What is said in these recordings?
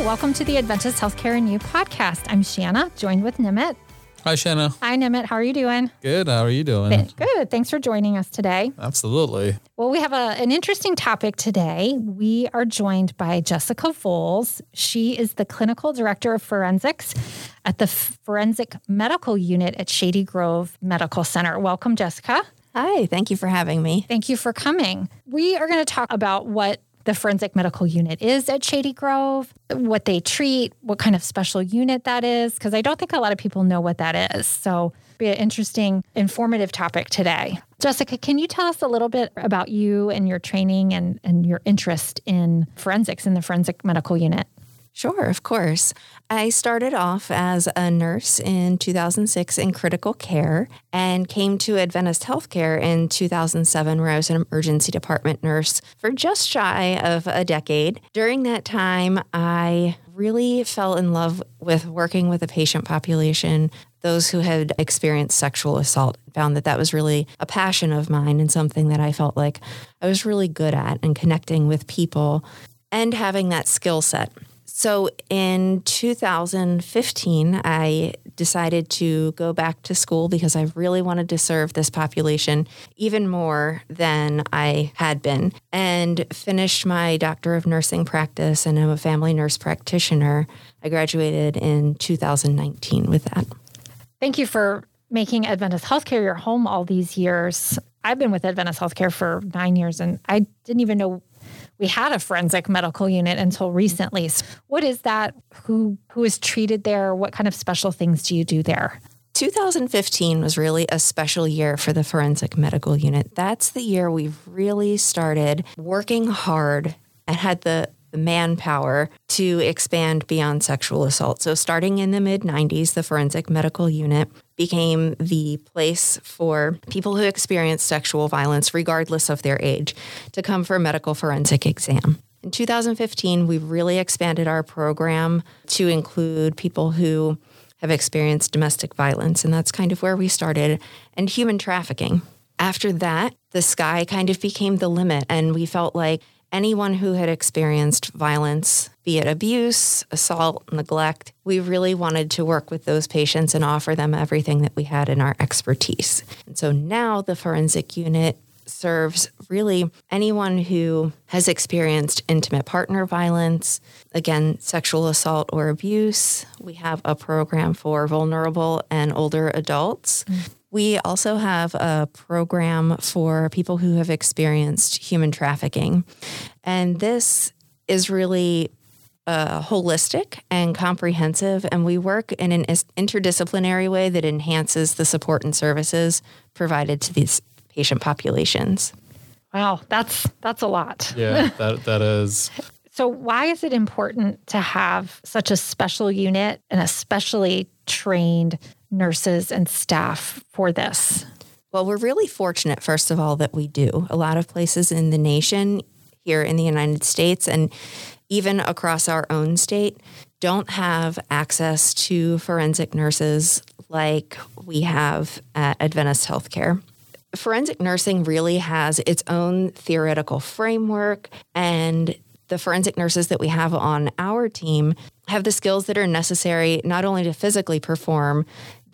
welcome to the Adventist Healthcare and You podcast. I'm Shanna, joined with Nimeet. Hi, Shanna. Hi, Nimeet. How are you doing? Good. How are you doing? Good. Thanks for joining us today. Absolutely. Well, we have a, an interesting topic today. We are joined by Jessica Volz. She is the clinical director of forensics at the Forensic Medical Unit at Shady Grove Medical Center. Welcome, Jessica. Hi, thank you for having me. Thank you for coming. We are going to talk about what the forensic medical unit is at Shady Grove, what they treat, what kind of special unit that is, because I don't think a lot of people know what that is. So, be an interesting, informative topic today. Jessica, can you tell us a little bit about you and your training and, and your interest in forensics in the forensic medical unit? Sure, of course. I started off as a nurse in 2006 in critical care and came to Adventist Healthcare in 2007, where I was an emergency department nurse for just shy of a decade. During that time, I really fell in love with working with a patient population, those who had experienced sexual assault. Found that that was really a passion of mine and something that I felt like I was really good at and connecting with people and having that skill set. So in 2015, I decided to go back to school because I really wanted to serve this population even more than I had been and finished my Doctor of Nursing practice and I'm a family nurse practitioner. I graduated in 2019 with that. Thank you for making Adventist Healthcare your home all these years. I've been with Adventist Healthcare for nine years and I didn't even know we had a forensic medical unit until mm-hmm. recently. So what is that? Who who is treated there? What kind of special things do you do there? 2015 was really a special year for the forensic medical unit. That's the year we really started working hard and had the the manpower to expand beyond sexual assault. So, starting in the mid 90s, the Forensic Medical Unit became the place for people who experience sexual violence, regardless of their age, to come for a medical forensic exam. In 2015, we really expanded our program to include people who have experienced domestic violence, and that's kind of where we started, and human trafficking. After that, the sky kind of became the limit, and we felt like anyone who had experienced violence, be it abuse, assault, neglect, we really wanted to work with those patients and offer them everything that we had in our expertise. And so now the forensic unit serves really anyone who has experienced intimate partner violence, again, sexual assault or abuse. We have a program for vulnerable and older adults. Mm. We also have a program for people who have experienced human trafficking. And this is really uh, holistic and comprehensive, and we work in an interdisciplinary way that enhances the support and services provided to these patient populations. Wow, that's that's a lot. Yeah, that that is. So why is it important to have such a special unit and especially trained nurses and staff for this? Well, we're really fortunate, first of all, that we do. A lot of places in the nation, here in the United States, and even across our own state, don't have access to forensic nurses like we have at Adventist Healthcare. Forensic nursing really has its own theoretical framework, and the forensic nurses that we have on our team have the skills that are necessary not only to physically perform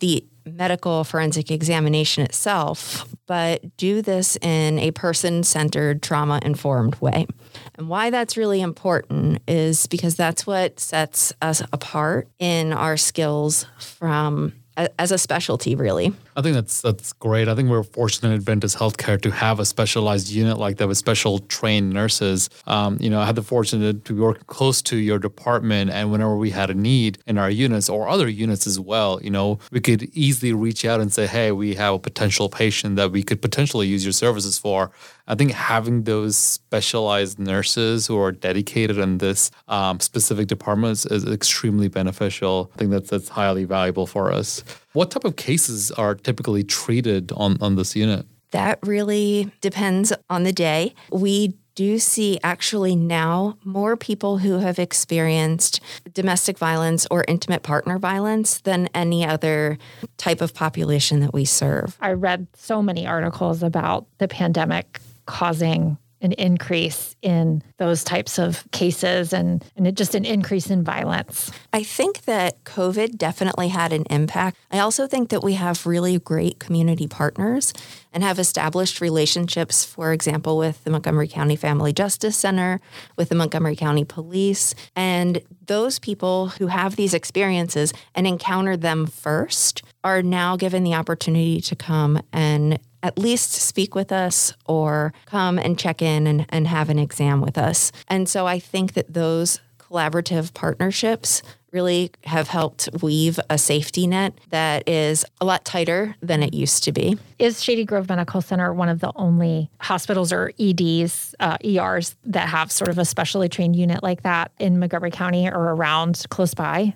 the medical forensic examination itself, but do this in a person centered, trauma informed way. And why that's really important is because that's what sets us apart in our skills from as a specialty, really. I think that's that's great. I think we're fortunate in Adventist Healthcare to have a specialized unit like that with special trained nurses. Um, you know, I had the fortune to work close to your department, and whenever we had a need in our units or other units as well, you know, we could easily reach out and say, "Hey, we have a potential patient that we could potentially use your services for." I think having those specialized nurses who are dedicated in this um, specific departments is extremely beneficial. I think that's that's highly valuable for us. What type of cases are typically treated on, on this unit? That really depends on the day. We do see actually now more people who have experienced domestic violence or intimate partner violence than any other type of population that we serve. I read so many articles about the pandemic causing an increase in those types of cases and, and it, just an increase in violence. I think that COVID definitely had an impact. I also think that we have really great community partners and have established relationships, for example, with the Montgomery County Family Justice Center, with the Montgomery County Police. And those people who have these experiences and encounter them first are now given the opportunity to come and at least speak with us or come and check in and, and have an exam with us. And so I think that those collaborative partnerships really have helped weave a safety net that is a lot tighter than it used to be. Is Shady Grove Medical Center one of the only hospitals or EDs, uh, ERs that have sort of a specially trained unit like that in Montgomery County or around close by?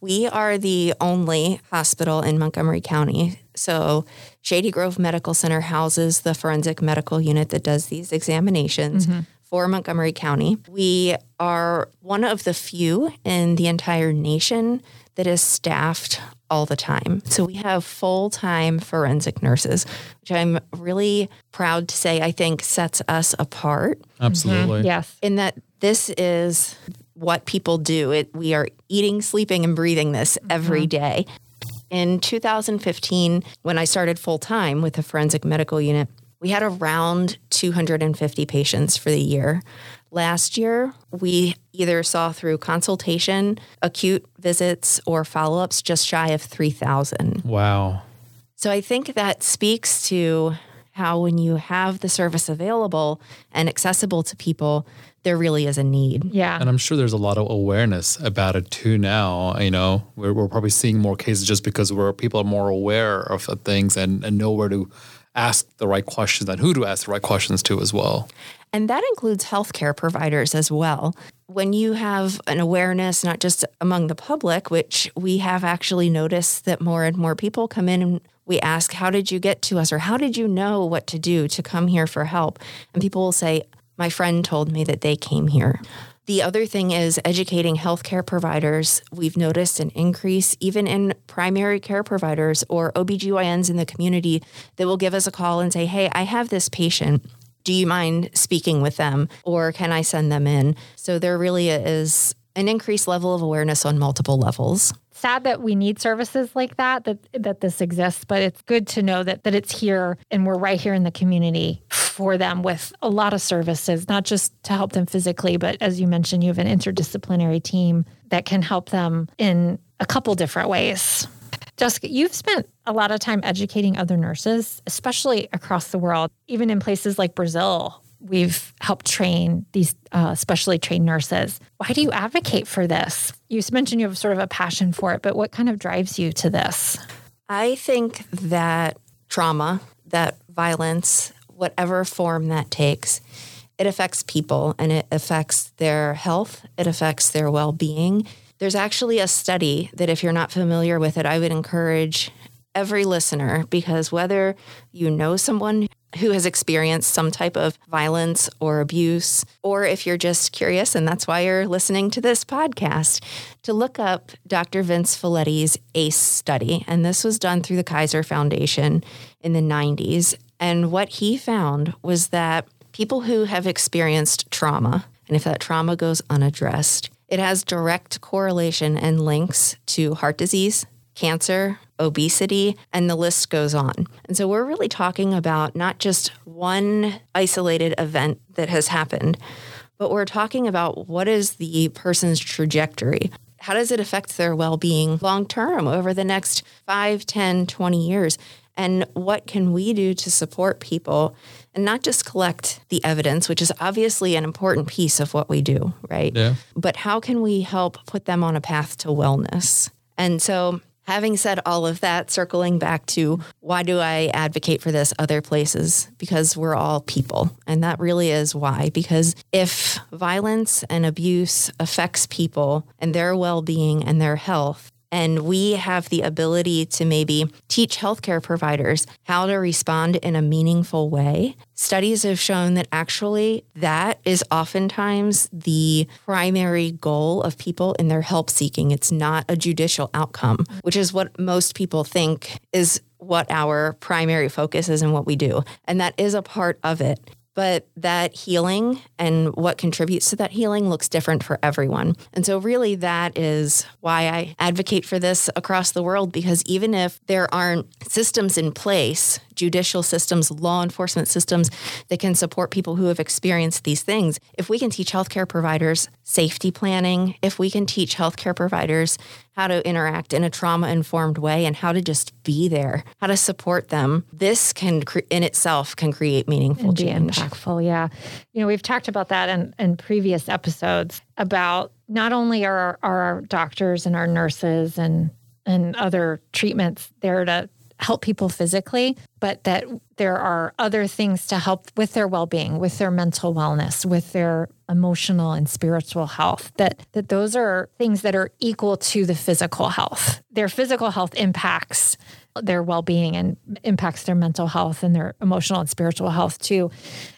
We are the only hospital in Montgomery County. So, Shady Grove Medical Center houses the forensic medical unit that does these examinations. Mm-hmm for Montgomery County. We are one of the few in the entire nation that is staffed all the time. So we have full time forensic nurses, which I'm really proud to say I think sets us apart. Absolutely. Mm-hmm. Yes. In that this is what people do. It, we are eating, sleeping, and breathing this every mm-hmm. day. In 2015, when I started full time with the forensic medical unit, we had around 250 patients for the year. Last year, we either saw through consultation, acute visits, or follow ups just shy of 3,000. Wow. So I think that speaks to how, when you have the service available and accessible to people, there really is a need. Yeah. And I'm sure there's a lot of awareness about it too now. You know, we're, we're probably seeing more cases just because we're people are more aware of things and, and know where to ask the right questions and who to ask the right questions to as well. And that includes healthcare providers as well. When you have an awareness, not just among the public, which we have actually noticed that more and more people come in and we ask, How did you get to us? or How did you know what to do to come here for help? And people will say, My friend told me that they came here. The other thing is educating healthcare providers. We've noticed an increase even in primary care providers or OBGYNs in the community that will give us a call and say, Hey, I have this patient. Do you mind speaking with them or can I send them in? So there really is an increased level of awareness on multiple levels sad that we need services like that, that that this exists, but it's good to know that that it's here and we're right here in the community for them with a lot of services, not just to help them physically, but as you mentioned, you have an interdisciplinary team that can help them in a couple different ways. Jessica, you've spent a lot of time educating other nurses, especially across the world, even in places like Brazil we've helped train these uh, specially trained nurses. Why do you advocate for this? You mentioned you have sort of a passion for it, but what kind of drives you to this? I think that trauma, that violence, whatever form that takes, it affects people and it affects their health, it affects their well being. There's actually a study that, if you're not familiar with it, I would encourage every listener because whether you know someone who has experienced some type of violence or abuse, or if you're just curious and that's why you're listening to this podcast, to look up Dr. Vince Felitti's ACE study. And this was done through the Kaiser Foundation in the 90s. And what he found was that people who have experienced trauma, and if that trauma goes unaddressed, it has direct correlation and links to heart disease, cancer, obesity, and the list goes on. And so we're really talking about not just one isolated event that has happened, but we're talking about what is the person's trajectory. How does it affect their well being long term over the next 5, 10, 20 years? And what can we do to support people and not just collect the evidence, which is obviously an important piece of what we do, right? Yeah. But how can we help put them on a path to wellness? And so Having said all of that, circling back to why do I advocate for this other places? Because we're all people. And that really is why. Because if violence and abuse affects people and their well being and their health, and we have the ability to maybe teach healthcare providers how to respond in a meaningful way. Studies have shown that actually that is oftentimes the primary goal of people in their help seeking. It's not a judicial outcome, which is what most people think is what our primary focus is and what we do. And that is a part of it. but that healing and what contributes to that healing looks different for everyone. And so, really, that is why I advocate for this across the world because even if there aren't systems in place, judicial systems, law enforcement systems that can support people who have experienced these things, if we can teach healthcare providers safety planning, if we can teach healthcare providers how to interact in a trauma informed way and how to just be there, how to support them, this can cre- in itself can create meaningful and be change. impactful. Yeah. You know, we've talked about that in, in previous episodes about not only are, are our doctors and our nurses and and other treatments there to help people physically, but that there are other things to help with their well-being, with their mental wellness, with their emotional and spiritual health. That that those are things that are equal to the physical health. Their physical health impacts their well-being and impacts their mental health and their emotional and spiritual health too.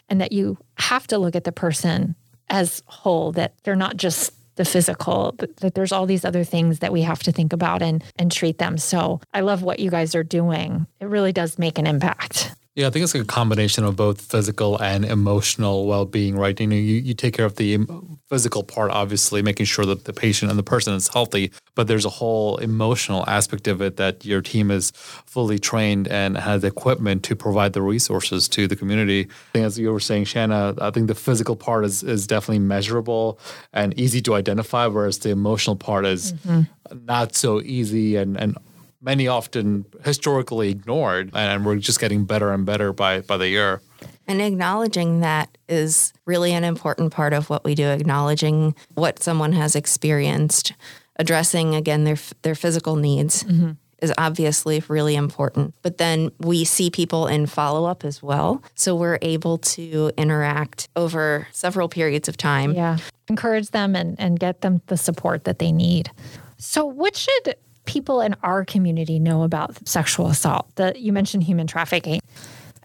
And that you have to look at the person as whole that they're not just the physical that there's all these other things that we have to think about and and treat them. So i love what you guys are doing. It really does make an impact Yeah, I think it's a combination of both physical and emotional well-being, right? You know, you, you take care of the physical part, obviously, making sure that the patient and the person is healthy, but there's a whole emotional aspect of it that your team is fully trained and has equipment to provide the resources to the community. I think as you were saying, Shanna, I think the physical part is is definitely measurable and easy to identify, whereas the emotional part is mm-hmm. not so easy and and many often historically ignored, and we're just getting better and better by by the year. And acknowledging that is really an important part of what we do, acknowledging what someone has experienced, addressing again their their physical needs mm-hmm. is obviously really important. But then we see people in follow-up as well. So we're able to interact over several periods of time. yeah encourage them and and get them the support that they need so what should people in our community know about sexual assault that you mentioned human trafficking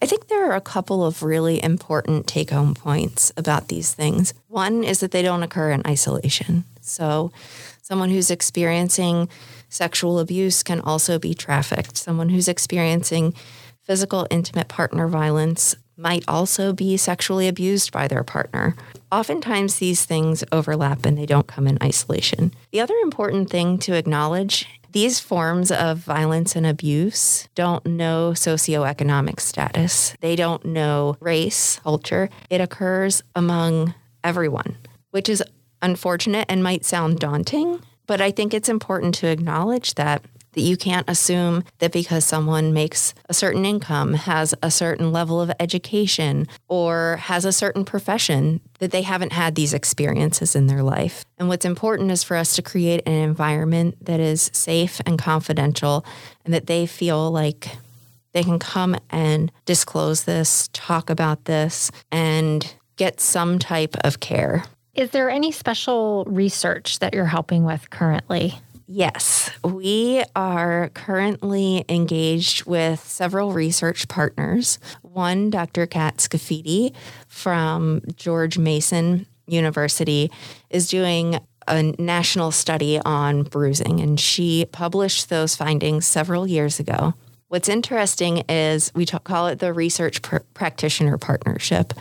I think there are a couple of really important take home points about these things. One is that they don't occur in isolation. So, someone who's experiencing sexual abuse can also be trafficked. Someone who's experiencing physical, intimate partner violence might also be sexually abused by their partner. Oftentimes, these things overlap and they don't come in isolation. The other important thing to acknowledge these forms of violence and abuse don't know socioeconomic status. They don't know race, culture. It occurs among everyone, which is unfortunate and might sound daunting, but I think it's important to acknowledge that that you can't assume that because someone makes a certain income, has a certain level of education, or has a certain profession, that they haven't had these experiences in their life. And what's important is for us to create an environment that is safe and confidential and that they feel like they can come and disclose this, talk about this, and get some type of care. is there any special research that you're helping with currently Yes, we are currently engaged with several research partners. One, Dr. Kat Scafide from George Mason University, is doing a national study on bruising, and she published those findings several years ago. What's interesting is we call it the Research Pr- Practitioner Partnership.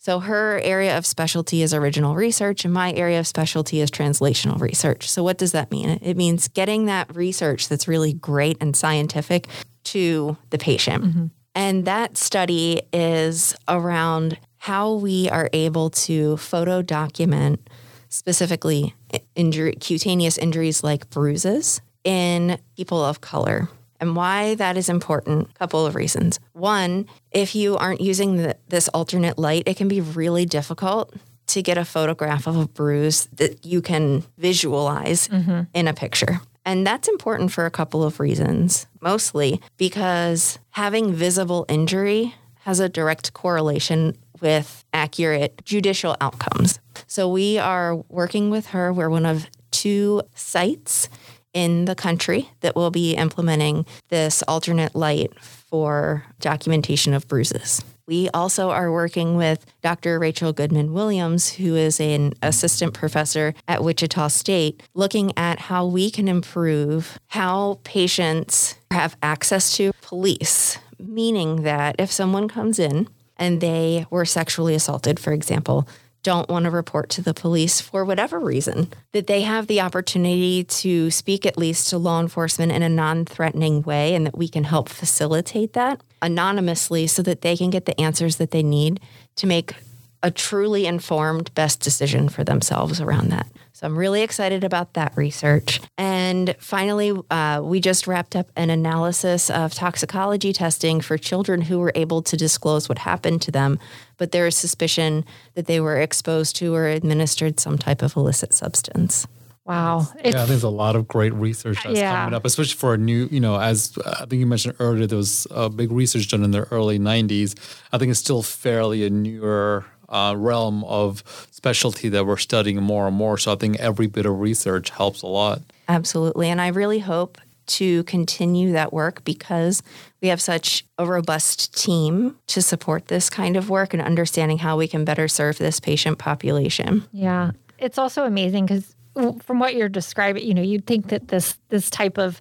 So her area of specialty is original research, and my area of specialty is translational research. So what does that mean? It means getting that research that's really great and scientific to the patient. Mm-hmm. And that study is around how we are able to photo document specifically injury, cutaneous injuries like bruises in people of color. And why that is important, a couple of reasons. One, if you aren't using the, this alternate light, it can be really difficult to get a photograph of a bruise that you can visualize mm-hmm. in a picture. And that's important for a couple of reasons. Mostly because having visible injury has a direct correlation with accurate judicial outcomes. So we are working with her. We're one of two sites in the country that will be implementing this alternate light for documentation of bruises. We also are working with Dr. Rachel Goodman Williams, who is an assistant professor at Wichita State, looking at how we can improve how patients have access to police, meaning that if someone comes in and they were sexually assaulted, for example, don't want to report to the police for whatever reason, that they have the opportunity to speak at least to law enforcement in a non threatening way and that we can help facilitate that anonymously so that they can get the answers that they need to make a truly informed best decision for themselves around that. So I'm really excited about that research. And finally, uh, we just wrapped up an analysis of toxicology testing for children who were able to disclose what happened to them, but there is suspicion that they were exposed to or administered some type of illicit substance. Wow. It's, yeah, there's a lot of great research that's yeah. coming up, especially for a new, you know, as I think you mentioned earlier, there was a big research done in the early 90s. I think it's still fairly a newer uh, realm of specialty that we're studying more and more. So I think every bit of research helps a lot. Absolutely. And I really hope to continue that work because we have such a robust team to support this kind of work and understanding how we can better serve this patient population. Yeah. It's also amazing because from what you're describing, you know, you'd think that this this type of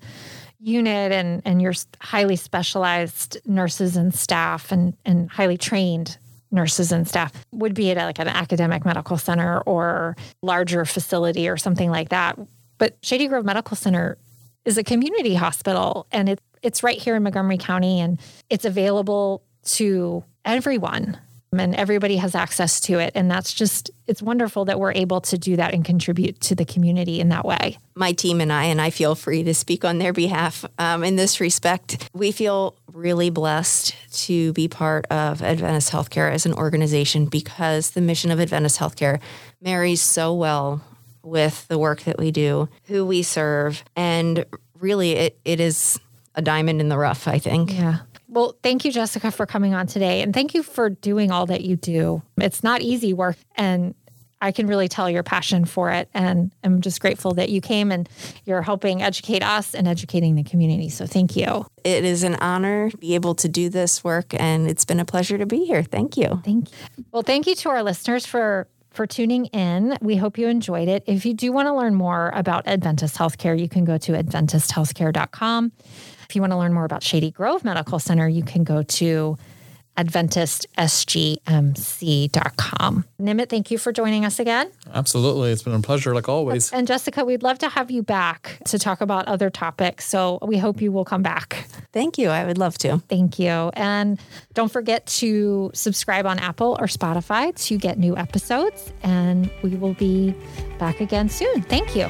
unit and and your highly specialized nurses and staff and and highly trained nurses and staff would be at like an academic medical center or larger facility or something like that. But Shady Grove Medical Center is a community hospital and it, it's right here in Montgomery County and it's available to everyone and everybody has access to it. And that's just, it's wonderful that we're able to do that and contribute to the community in that way. My team and I, and I feel free to speak on their behalf um, in this respect, we feel really blessed to be part of Adventist Healthcare as an organization because the mission of Adventist Healthcare marries so well with the work that we do, who we serve, and really it, it is a diamond in the rough, I think. Yeah. Well, thank you, Jessica, for coming on today. And thank you for doing all that you do. It's not easy work. And I can really tell your passion for it. And I'm just grateful that you came and you're helping educate us and educating the community. So thank you. It is an honor to be able to do this work. And it's been a pleasure to be here. Thank you. Thank you. Well, thank you to our listeners for for tuning in. We hope you enjoyed it. If you do want to learn more about Adventist Healthcare, you can go to adventisthealthcare.com. If you want to learn more about Shady Grove Medical Center, you can go to AdventistSGMC.com. Nimeet, thank you for joining us again. Absolutely. It's been a pleasure, like always. And Jessica, we'd love to have you back to talk about other topics. So we hope you will come back. Thank you. I would love to. Thank you. And don't forget to subscribe on Apple or Spotify to get new episodes. And we will be back again soon. Thank you.